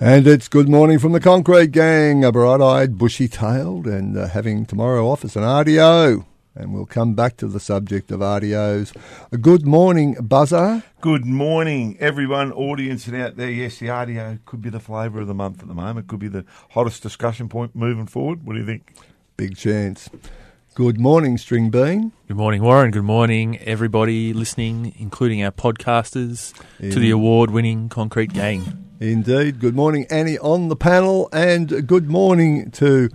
And it's good morning from the Concrete Gang, a bright-eyed, bushy-tailed, and uh, having tomorrow off as an RDO. And we'll come back to the subject of RDOs. A good morning, Buzzer. Good morning, everyone, audience and out there. Yes, the RDO could be the flavour of the month at the moment. Could be the hottest discussion point moving forward. What do you think? Big chance. Good morning, String Bean. Good morning, Warren. Good morning, everybody listening, including our podcasters, In- to the award winning Concrete Gang. Indeed. Good morning, Annie, on the panel. And good morning to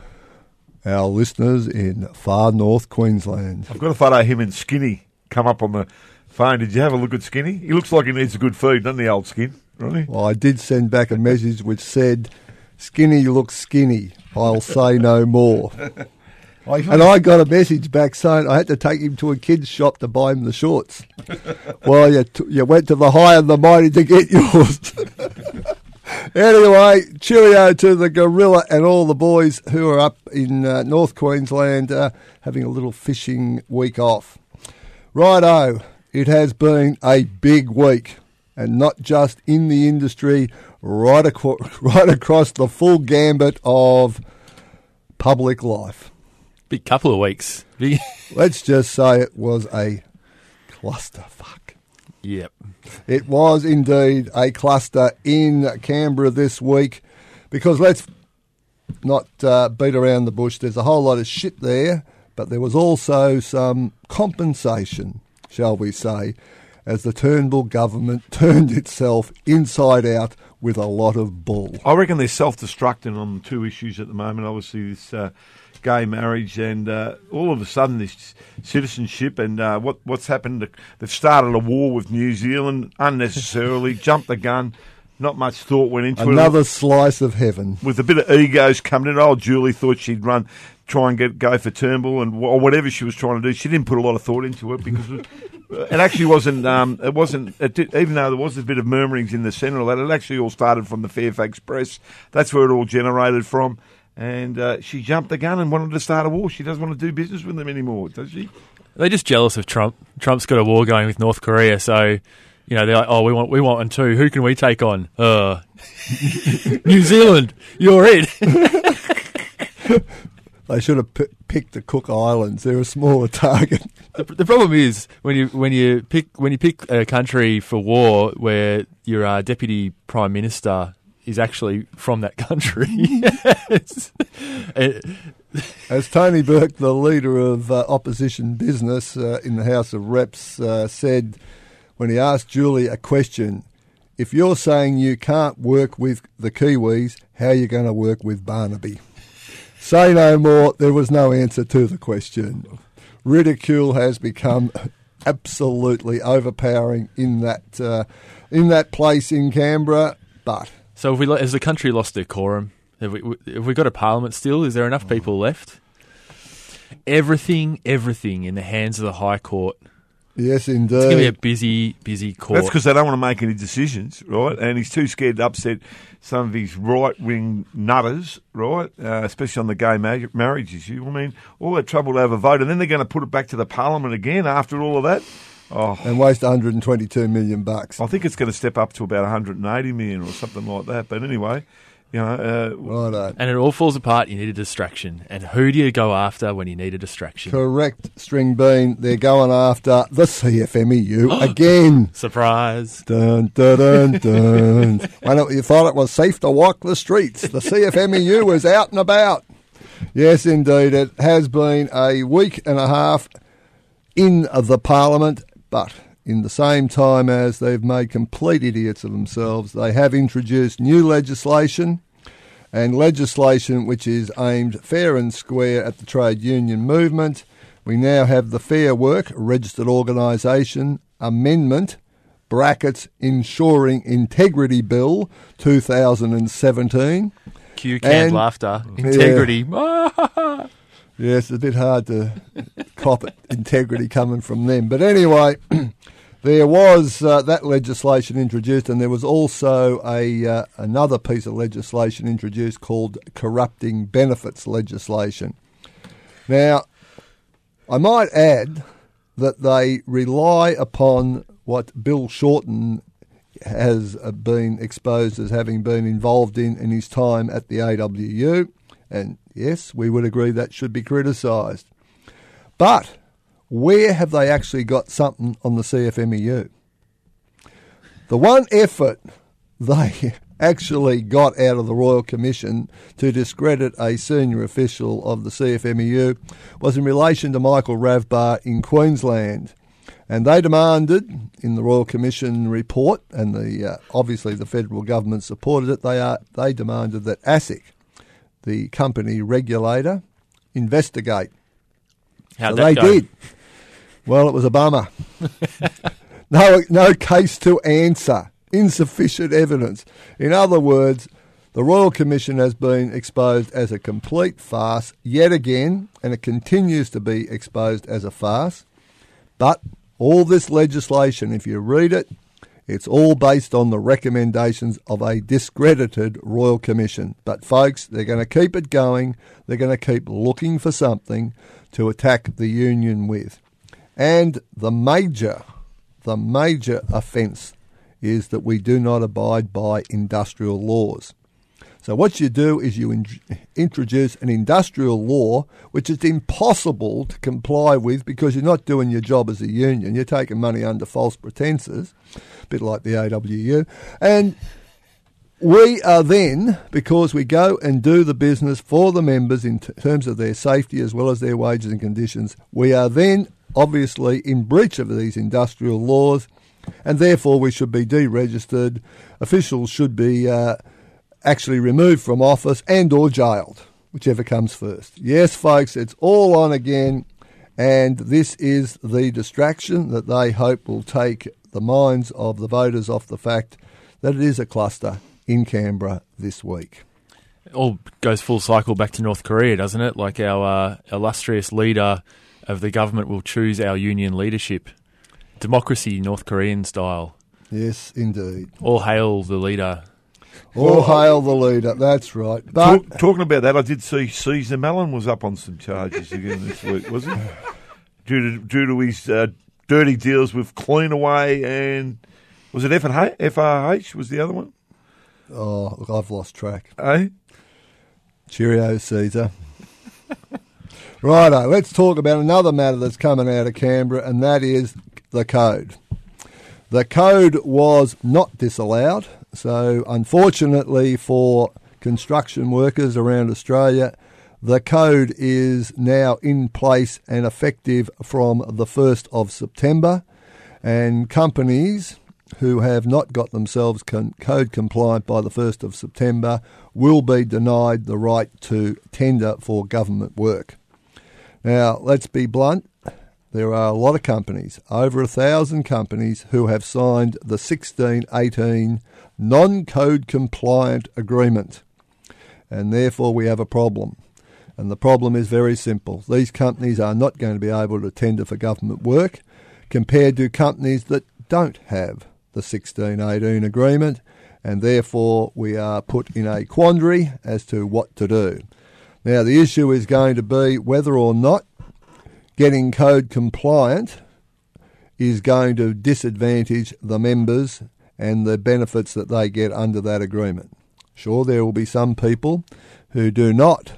our listeners in far north Queensland. I've got a photo of him and Skinny come up on the phone. Did you have a look at Skinny? He looks like he needs a good feed, doesn't he, old Skin? Really? Well, I did send back a message which said, Skinny looks skinny. I'll say no more. And I got a message back saying I had to take him to a kid's shop to buy him the shorts. well, you, t- you went to the high and the mighty to get yours. anyway, cheerio to the gorilla and all the boys who are up in uh, North Queensland uh, having a little fishing week off. Righto, it has been a big week, and not just in the industry, right, right across the full gambit of public life. Big couple of weeks. Let's just say it was a clusterfuck. Yep. It was indeed a cluster in Canberra this week because let's not uh, beat around the bush. There's a whole lot of shit there, but there was also some compensation, shall we say, as the Turnbull government turned itself inside out with a lot of bull. I reckon they're self-destructing on two issues at the moment. Obviously, this uh, gay marriage and uh, all of a sudden this citizenship and uh, what what's happened. They've started a war with New Zealand unnecessarily. jumped the gun. Not much thought went into it. Another slice of heaven. with a bit of egos coming in. Old Julie thought she'd run, try and get go for Turnbull and or whatever she was trying to do. She didn't put a lot of thought into it because it, it actually wasn't. Um, it wasn't. It did, even though there was a bit of murmurings in the centre of that, it actually all started from the Fairfax Press. That's where it all generated from. And uh, she jumped the gun and wanted to start a war. She doesn't want to do business with them anymore, does she? They're just jealous of Trump. Trump's got a war going with North Korea, so you know they're like, oh, we want we want one too. Who can we take on? Uh, New Zealand. You're it. They should have p- picked the Cook Islands. They're a smaller target. the, the problem is when you when you pick when you pick a country for war where your uh, deputy prime minister is actually from that country. It- As Tony Burke, the leader of uh, opposition business uh, in the House of Reps, uh, said when he asked Julie a question, if you're saying you can't work with the Kiwis, how are you going to work with Barnaby? Say no more. There was no answer to the question. Ridicule has become absolutely overpowering in that uh, in that place in Canberra. But So have we, lo- has the country lost their quorum? Have we, have we got a parliament still? Is there enough people left? Everything, everything in the hands of the High Court. yes, indeed. It's going to be a busy, busy court. That's because they don't want to make any decisions, right? And he's too scared to upset some of his right wing nutters, right? Uh, especially on the gay ma- marriage issue. I mean, all that trouble to have a vote, and then they're going to put it back to the parliament again after all of that. Oh, and waste 122 million bucks. I think it's going to step up to about 180 million or something like that. But anyway, you know, uh, Righto. and it all falls apart. You need a distraction. And who do you go after when you need a distraction? Correct, String Bean. They're going after the CFMEU again. Surprise. Dun, dun, dun, dun. Why don't you thought it was safe to walk the streets? The CFMEU was out and about. Yes, indeed. It has been a week and a half in the Parliament, but in the same time as they've made complete idiots of themselves, they have introduced new legislation and legislation which is aimed fair and square at the trade union movement. We now have the Fair Work Registered Organisation Amendment brackets Ensuring Integrity Bill 2017. Cue canned And- laughter. Integrity. Yes, it's a bit hard to cop integrity coming from them. But anyway, there was uh, that legislation introduced, and there was also a uh, another piece of legislation introduced called corrupting benefits legislation. Now, I might add that they rely upon what Bill Shorten has uh, been exposed as having been involved in in his time at the AWU. And yes, we would agree that should be criticised. But where have they actually got something on the CFMEU? The one effort they actually got out of the Royal Commission to discredit a senior official of the CFMEU was in relation to Michael Ravbar in Queensland. And they demanded in the Royal Commission report, and the uh, obviously the federal government supported it. They are they demanded that ASIC, the company regulator, investigate How'd so they go? did. Well, it was a bummer. no, no case to answer. Insufficient evidence. In other words, the Royal Commission has been exposed as a complete farce yet again, and it continues to be exposed as a farce. But all this legislation, if you read it, it's all based on the recommendations of a discredited Royal Commission. But, folks, they're going to keep it going. They're going to keep looking for something to attack the union with. And the major, the major offence is that we do not abide by industrial laws. So what you do is you in- introduce an industrial law which is impossible to comply with because you're not doing your job as a union. You're taking money under false pretences, a bit like the AWU. And we are then, because we go and do the business for the members in t- terms of their safety as well as their wages and conditions, we are then obviously in breach of these industrial laws and therefore we should be deregistered. Officials should be uh, actually removed from office and or jailed, whichever comes first. Yes, folks, it's all on again, and this is the distraction that they hope will take the minds of the voters off the fact that it is a cluster in Canberra this week. all goes full cycle back to North Korea, doesn't it? Like our uh, illustrious leader of the government will choose our union leadership. Democracy, North Korean style. Yes, indeed. All hail the leader. All hail the leader. That's right. But Talk, talking about that, I did see Cesar Melhem was up on some charges again this week, wasn't he? Due to due to his uh, dirty deals with Cleanaway and was it F and H? FRH was the other one? oh, look, I've lost track. Eh? Cheerio, Caesar. Righto, let's talk about another matter that's coming out of Canberra, and that is the code. The code was not disallowed, so unfortunately for construction workers around Australia, the code is now in place and effective from the 1st of September, and companies who have not got themselves con- code compliant by the 1st of September will be denied the right to tender for government work. Now, let's be blunt. There are a lot of companies, over a thousand companies, who have signed the 1618 non code compliant agreement. And therefore, we have a problem. And the problem is very simple. These companies are not going to be able to tender for government work compared to companies that don't have the 1618 agreement, and therefore we are put in a quandary as to what to do. Now, the issue is going to be whether or not getting code compliant is going to disadvantage the members and the benefits that they get under that agreement. Sure, there will be some people who do not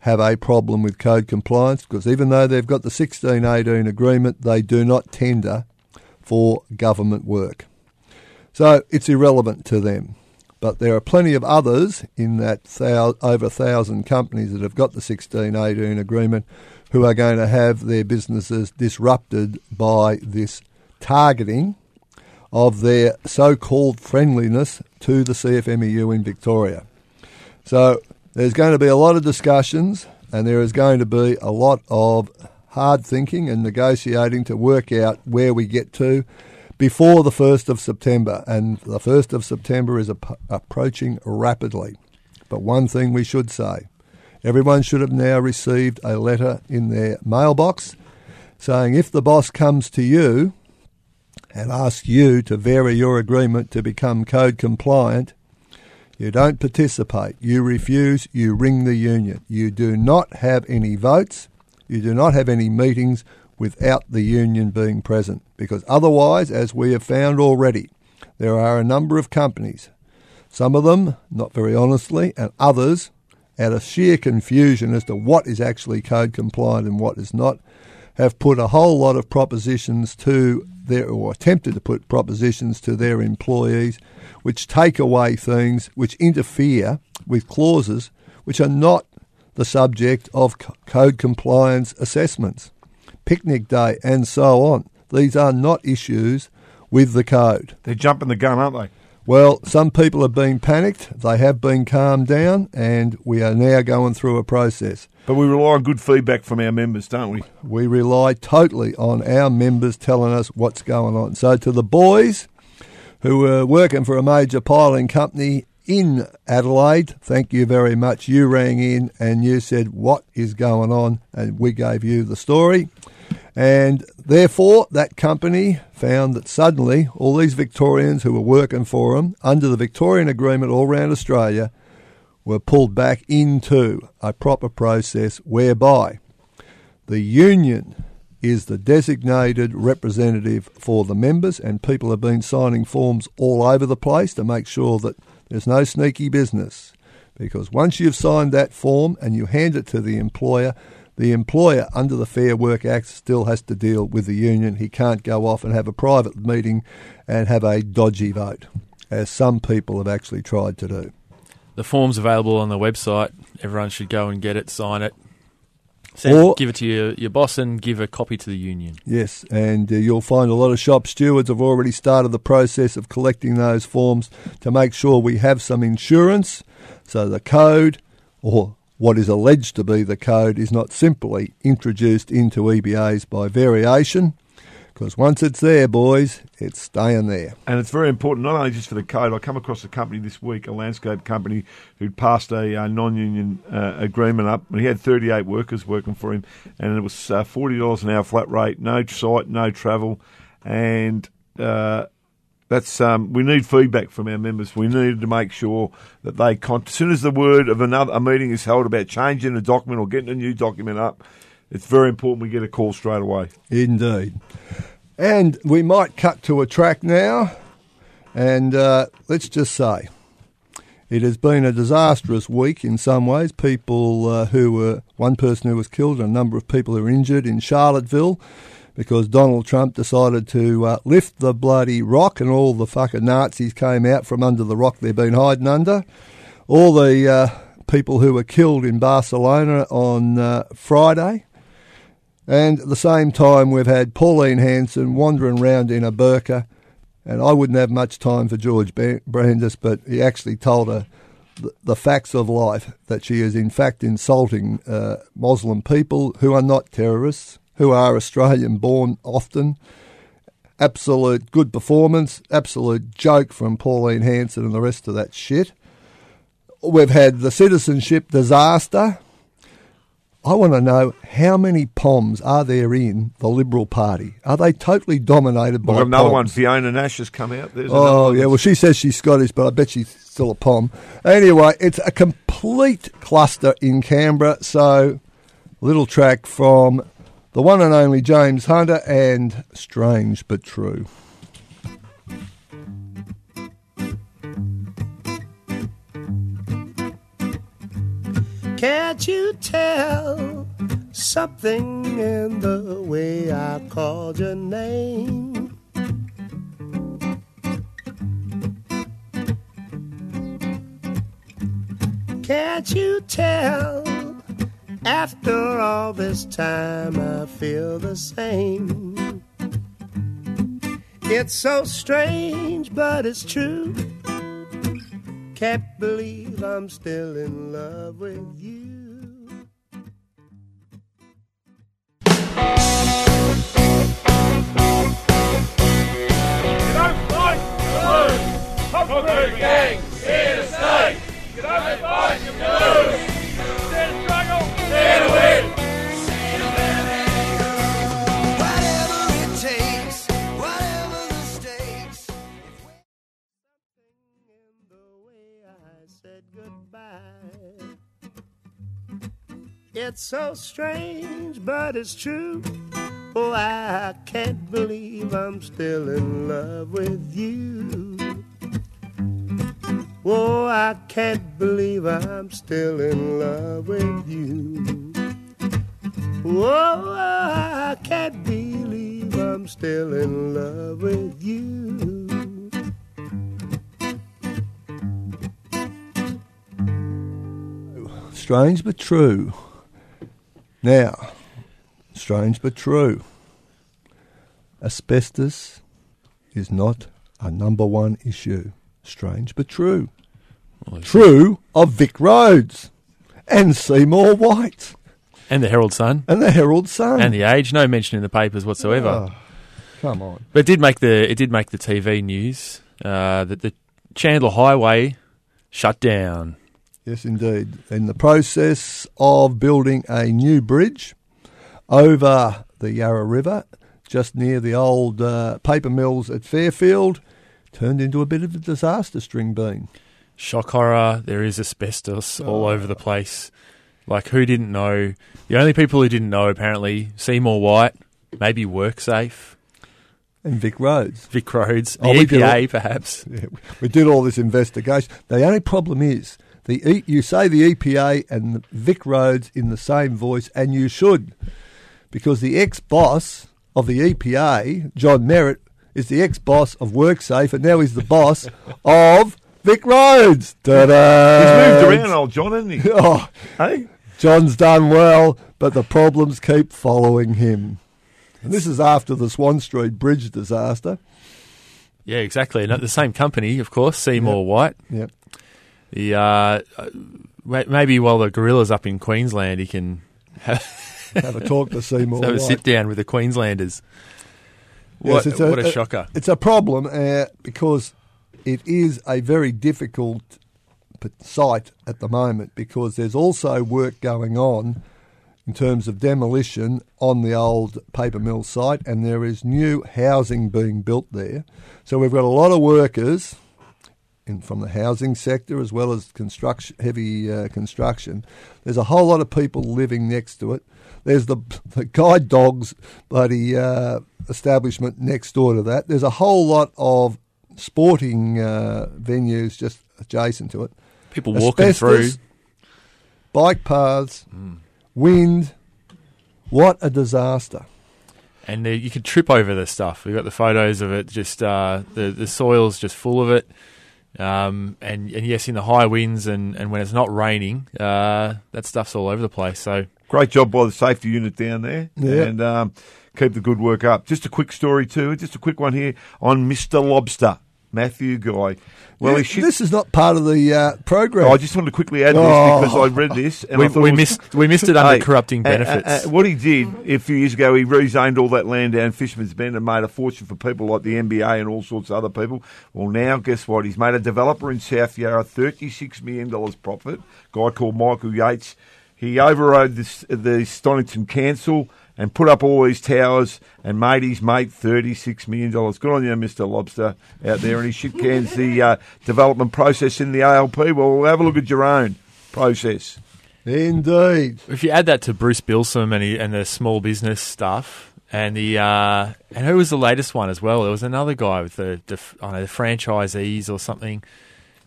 have a problem with code compliance because even though they've got the 1618 agreement, they do not tender for government work. So it's irrelevant to them. But there are plenty of others in that thou- over a thousand companies that have got the 1618 agreement who are going to have their businesses disrupted by this targeting of their so called friendliness to the CFMEU in Victoria. So there's going to be a lot of discussions and there is going to be a lot of hard thinking and negotiating to work out where we get to before the 1st of September. And the 1st of September is ap- approaching rapidly. But one thing we should say everyone should have now received a letter in their mailbox saying if the boss comes to you and ask you to vary your agreement to become code compliant, you don't participate. You refuse. You ring the union. You do not have any votes. You do not have any meetings without the union being present. Because otherwise, as we have found already, there are a number of companies, some of them not very honestly, and others out of sheer confusion as to what is actually code compliant and what is not, have put a whole lot of propositions to their, or attempted to put propositions to their employees which take away things, which interfere with clauses which are not the subject of code compliance assessments. Picnic day and so on. These are not issues with the code. They're jumping the gun, aren't they? Well, some people have been panicked, they have been calmed down, and we are now going through a process. But we rely on good feedback from our members, don't we? We rely totally on our members telling us what's going on. So, to the boys who were working for a major piling company in Adelaide, thank you very much. You rang in and you said, What is going on? And we gave you the story. And therefore, that company found that suddenly all these Victorians who were working for them under the Victorian Agreement all around Australia were pulled back into a proper process whereby the union is the designated representative for the members, and people have been signing forms all over the place to make sure that there's no sneaky business. Because once you've signed that form and you hand it to the employer, the employer, under the Fair Work Act, still has to deal with the union. He can't go off and have a private meeting and have a dodgy vote, as some people have actually tried to do. The form's available on the website. Everyone should go and get it, sign it, send, Or- give it to your, your boss, and give a copy to the union. Yes, and uh, you'll find a lot of shop stewards have already started the process of collecting those forms to make sure we have some insurance so the code or what is alleged to be the code is not simply introduced into EBAs by variation because once it's there, boys, it's staying there. And it's very important, not only just for the code. I come across a company this week, a landscape company, who'd passed a uh, non-union uh, agreement up. And he had 38 workers working for him, and it was uh, $40 an hour flat rate, no site, no travel, and uh, that's um, we need feedback from our members. We need to make sure that they, con- as soon as the word of another a meeting is held about changing a document or getting a new document up, it's very important we get a call straight away. Indeed. And we might cut to a track now, and uh, let's just say it has been a disastrous week in some ways. People uh, who were, one person who was killed, and a number of people who were injured in Charlottesville because Donald Trump decided to uh, lift the bloody rock, and all the fucking Nazis came out from under the rock they've been hiding under. All the uh, people who were killed in Barcelona on uh, Friday. And at the same time, we've had Pauline Hanson wandering around in a burqa And I wouldn't have much time for George Brandis, but he actually told her the, facts of life that she is in fact insulting uh, Muslim people who are not terrorists, who are Australian born often. Absolute good performance, absolute joke from Pauline Hanson and the rest of that shit. We've had the citizenship disaster. I want to know how many POMs are there in the Liberal Party? Are they totally dominated by got another POMs? one. Fiona Nash has come out. There's Oh yeah, well she says she's Scottish, but I bet she's still a pom. Anyway, it's a complete cluster in Canberra. So, little track from the one and only James Hunter and Strange but True. Can't you tell something in the way I called your name? Can't you tell? After all this time, I feel the same. It's so strange, but it's true. Can't believe I'm still in love with you. It's so strange, but it's true. Oh, I can't believe I'm still in love with you. Oh, I can't believe I'm still in love with you. Oh, I can't believe I'm still in love with you. Strange but true. Now, strange but true. Asbestos is not a number one issue. Strange but true. True of Vic Roads and Seymour Whyte And the Herald Sun and the Herald Sun. and the Age. No mention in the papers whatsoever. Oh, come on. But it did make the it did make the TV news uh, that the Chandler Highway shut down. Yes, indeed. In the process of building a new bridge over the Yarra River, just near the old uh, paper mills at Fairfield, turned into a bit of a disaster string bean. Shock horror. There is asbestos all over the place. Like who didn't know? The only people who didn't know apparently Seymour Whyte, maybe WorkSafe, And Vic Roads. Vic Roads, the Oh, EPA perhaps. Yeah, we did all this investigation. The only problem is the e- you say the EPA and Vic Roads in the same voice, and you should, because the ex-boss of the EPA, John Merritt, is the ex-boss of WorkSafe, and now he's the boss of Vic Roads. Ta-da! He's moved around, old John, hasn't he? Oh, hey? John's done well, but the problems keep following him. And this is after the Swan Street Bridge disaster. Yeah, exactly. And the same company, of course, Seymour Whyte. Yep. The uh, uh, maybe while the gorilla's up in Queensland, he can have, Have a talk to Seymour. have a sit down with the Queenslanders. Yes, What, it's what a shocker! It's a problem uh, because it is a very difficult site at the moment because there's also work going on in terms of demolition on the old paper mill site, and there is new housing being built there. So we've got a lot of workers in, from the housing sector as well as construction, heavy uh, construction. There's a whole lot of people living next to it. There's the, the guide dogs bloody uh, establishment next door to that. There's a whole lot of sporting uh, venues just adjacent to it. People walking through. Bike paths, wind. What a disaster! and uh, you could trip over the stuff. We've got the photos of it. Just uh, the the soil's just full of it. Um, and and yes, in the high winds and, and when it's not raining, uh, that stuff's all over the place. So Great job by the safety unit down there. Yeah. And um, keep the good work up. Just a quick story, too. Just a quick one here on Mr. Lobster, Matthew Guy. Well, he shit. this is not part of the uh, program. Oh, I just wanted to quickly add this Oh. because I read this and I We, thought we was- missed we missed it under Hey, corrupting uh, uh, benefits. uh, what he did a few years ago, he rezoned all that land down Fisherman's Bend and made a fortune for people like the MBA and all sorts of other people. Well, now guess what? He's made a developer in South Yarra thirty-six million dollars profit. Guy called Michael Yates. He overrode this, the Stonington Council and put up all these towers and made his mate thirty-six million dollars. Good on you, Mister Lobster, out there, and he shit cans the uh, development process in the ALP. Well, have a look at your own process. Indeed. If you add that to Bruce Bilson and, he, and the small business stuff, and the uh, and who was the latest one as well? There was another guy with the, the I don't know, the franchisees or something.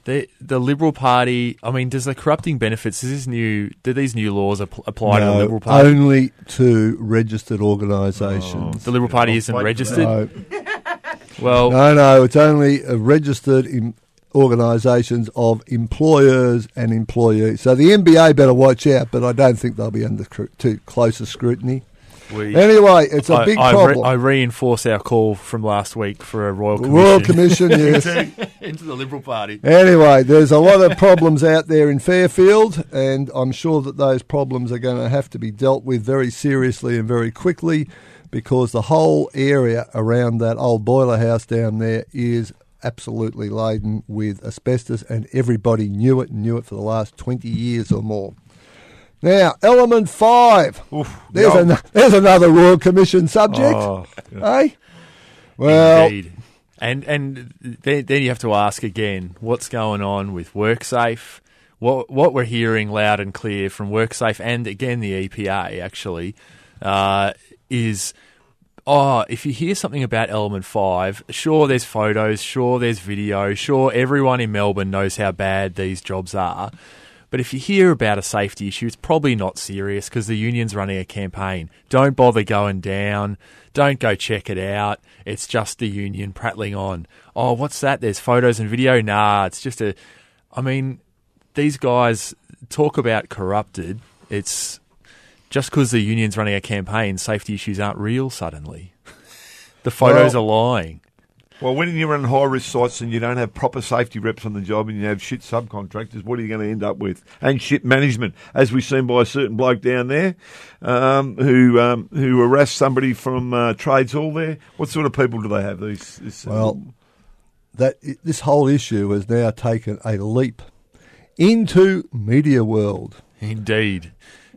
The the Liberal Party. I mean, does the corrupting benefits? Is this new? Do these new laws ap- apply to the Liberal Party? only to registered organisations. the Liberal Party isn't registered. No, Well, no, no, it's only uh, registered in organisations of employers and employees. So the MBA better watch out, but I don't think they'll be under cr- too closer scrutiny. We, Anyway, it's a I, big I, re- problem. I reinforce our call from last week for a royal commission, Royal Commission, yes. into the Liberal Party. Anyway, there's a lot of problems out there in Fairfield, and I'm sure that those problems are going to have to be dealt with very seriously and very quickly because the whole area around that old boiler house down there is absolutely laden with asbestos, and everybody knew it and knew it for the last 20 years or more. Now, element five. Oof, There's, an, there's another Royal Commission subject. Oh, Eh? Well, Indeed. And and then, then you have to ask again, what's going on with WorkSafe? What what we're hearing loud and clear from WorkSafe and again the EPA actually uh, is. Oh, if you hear something about Element 5, sure there's photos, sure there's video, sure everyone in Melbourne knows how bad these jobs are. But if you hear about a safety issue, it's probably not serious because the union's running a campaign. Don't bother going down. Don't go check it out. It's just the union prattling on. Oh, what's that? There's photos and video. Nah, it's just a. I mean, these guys talk about corrupted. It's just because the union's running a campaign, safety issues aren't real suddenly. the photos Well- are lying. Well, when you're in high risk sites and you don't have proper safety reps on the job and you have shit subcontractors, what are you going to end up with? And shit management, as we've seen by a certain bloke down there um, who um, who harassed somebody from uh, Trades Hall there. What sort of people do they have? These, this, Well, that this whole issue has now taken a leap into media world. Indeed.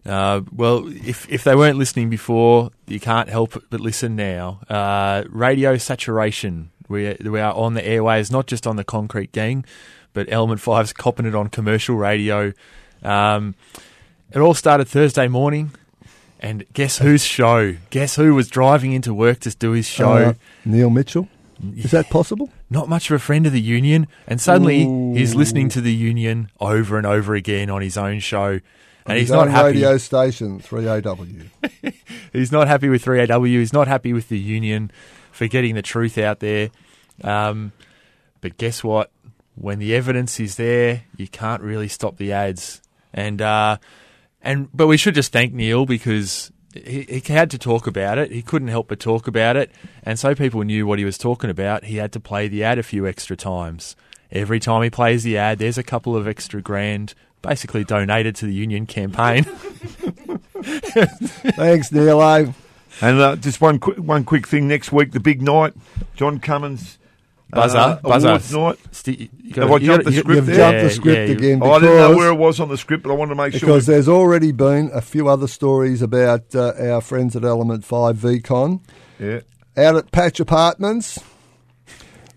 Uh, well, if if they weren't listening before, you can't help but listen now. Uh, radio saturation. We we are on the airways, not just on the Concrete Gang, but Element Five's copping it on commercial radio. Um, it all started Thursday morning, and guess whose show? Guess who was driving into work to do his show? Uh, Neil Mitchell. Is that possible? not much of a friend of the union, and suddenly Ooh. he's listening to the union over and over again on his own show, and he's not happy. radio station, 3AW. He's not happy with 3AW. He's not happy with the union for getting the truth out there. Um, but guess what? When the evidence is there, you can't really stop the ads. And uh, and but we should just thank Neil because he, he had to talk about it. He couldn't help but talk about it, and so people knew what he was talking about. He had to play the ad a few extra times. Every time he plays the ad, there's a couple of extra grand, basically donated to the union campaign. Thanks, Neil. And uh, just one quick one quick thing. Next week, the big night, John Cummins. Buzzer, uh, buzzer. awards night. Sti- you Have I jumped the script You've there? jumped Yeah, the script yeah, you- again Oh, I didn't know where it was on the script, but I wanted to make sure. because there's already been a few other stories about uh, our friends at Element 5 VCon. yeah. out at Patch Apartments.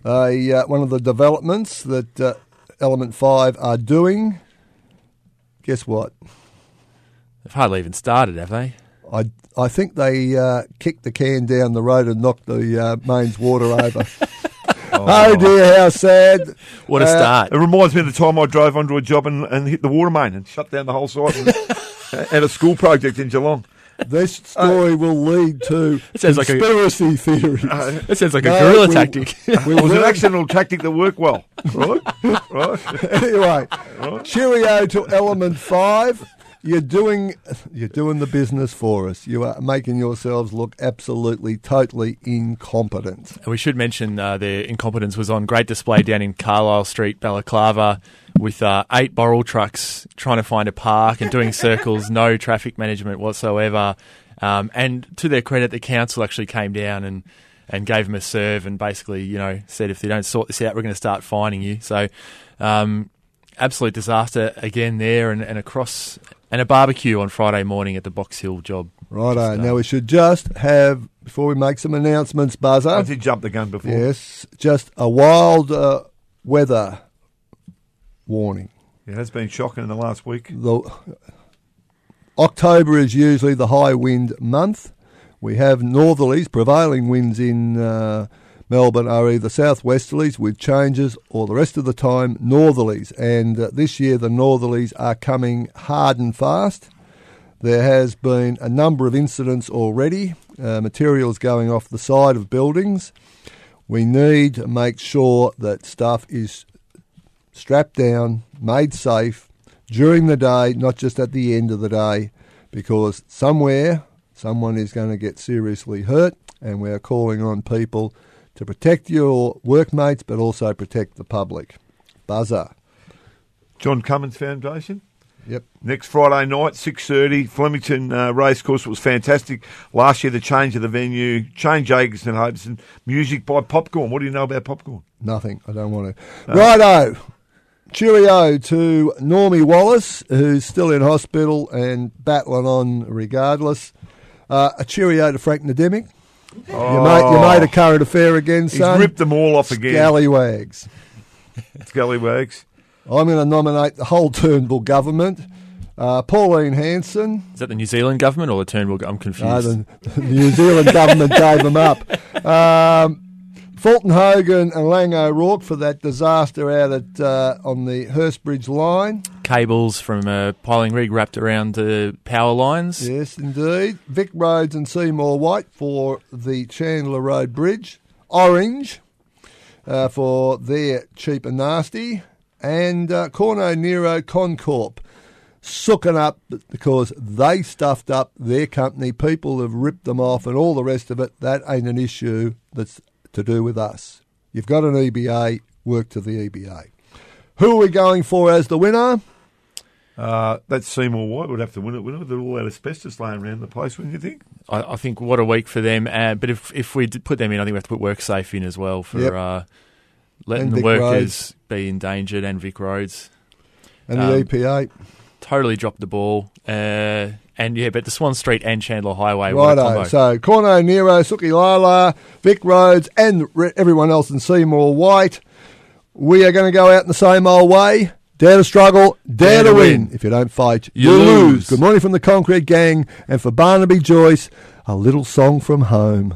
A, uh, one of the developments that uh, Element 5 are doing. Guess what? They've hardly even started, have they? I, I think they uh, kicked the can down the road and knocked the uh, mains water over. oh. dear, how sad. What a Uh, start! It reminds me of the time I drove onto a job and, and hit the water main and shut down the whole site and, at a school project in Geelong. This story will lead to It sounds like a- conspiracy theories. That sounds like a No, guerrilla we- tactic. we It was an accidental tactic that worked well, right? right? anyway, cheerio to Element 5. You're doing you're doing the business for us. You are making yourselves look absolutely, totally incompetent. And we should mention uh, their incompetence was on great display down in Carlisle Street, Balaclava, with uh, eight Boral trucks trying to find a park and doing circles, no traffic management whatsoever. Um, and to their credit, the council actually came down and, and gave them a serve and basically, you know, said if they don't sort this out, we're going to start fining you. So, um, absolute disaster again there and, and across and a barbecue on Friday morning at the Box Hill job. Righto. Just, uh, now we should just have before we make some announcements, Buzzer. I did jump the gun before. Yes, just a wild uh, weather warning. It has been shocking in the last week. The October is usually the high wind month. We have northerlies, prevailing winds in uh, Melbourne are either southwesterlies with changes or the rest of the time northerlies. And uh, this year the northerlies are coming hard and fast. There has been a number of incidents already, uh, materials going off the side of buildings. We need to make sure that stuff is strapped down, made safe during the day, not just at the end of the day, because somewhere someone is going to get seriously hurt, and we're calling on people to protect your workmates but also protect the public. Buzzer. John Cummins Foundation. Yep. Next Friday night, six thirty, Flemington uh, Racecourse was fantastic. Last year, the change of the venue, change and Hobson, music by Popcorn. What do you know about Popcorn? Nothing. I don't want to. Righto. Cheerio to Normie Wallace, who's still in hospital and battling on regardless. Uh, a cheerio to Frank Nademic. You, made, you made a current affair again, Oh. He's ripped them all off again. Scallywags. It's scallywags. I'm going to nominate the whole Turnbull government. Uh, Pauline Hanson. Is that the New Zealand government or the Turnbull? I'm confused. No, the, the New Zealand government gave them up. Um, Fulton Hogan and Laing O'Rourke for that disaster out at uh, on the Hurstbridge line. Cables from a piling rig wrapped around the power lines. Yes, indeed. Vic Roads and Seymour Whyte for the Chandler Road Bridge. Orange uh, for their cheap and nasty. And uh, Corno Nero Concorp sooking up because they stuffed up their company. People have ripped them off and all the rest of it. That ain't an issue that's to do with us. You've got an EBA, work to the EBA. Who are we going for as the winner? Uh, that Seymour Whyte would have to win it, wouldn't it? With all that asbestos laying around the place, wouldn't you think? I, I think what a week for them. Uh, but if if we put them in, I think we have to put WorkSafe in as well for Yep. uh, letting the Vic workers be endangered and Vic Roads And Um, the EPA. totally dropped the ball. Uh, and yeah, but the Swan Street and Chandler Highway. Righto. So Corno, Nero, Suki Lala, Vic Roads, and re- everyone else in Seymour Whyte. We are going to go out in the same old way. Dare to struggle, dare, to win. If you don't fight, you, You lose. lose. Good morning from the Concrete Gang, and for Barnaby Joyce, a little song from home.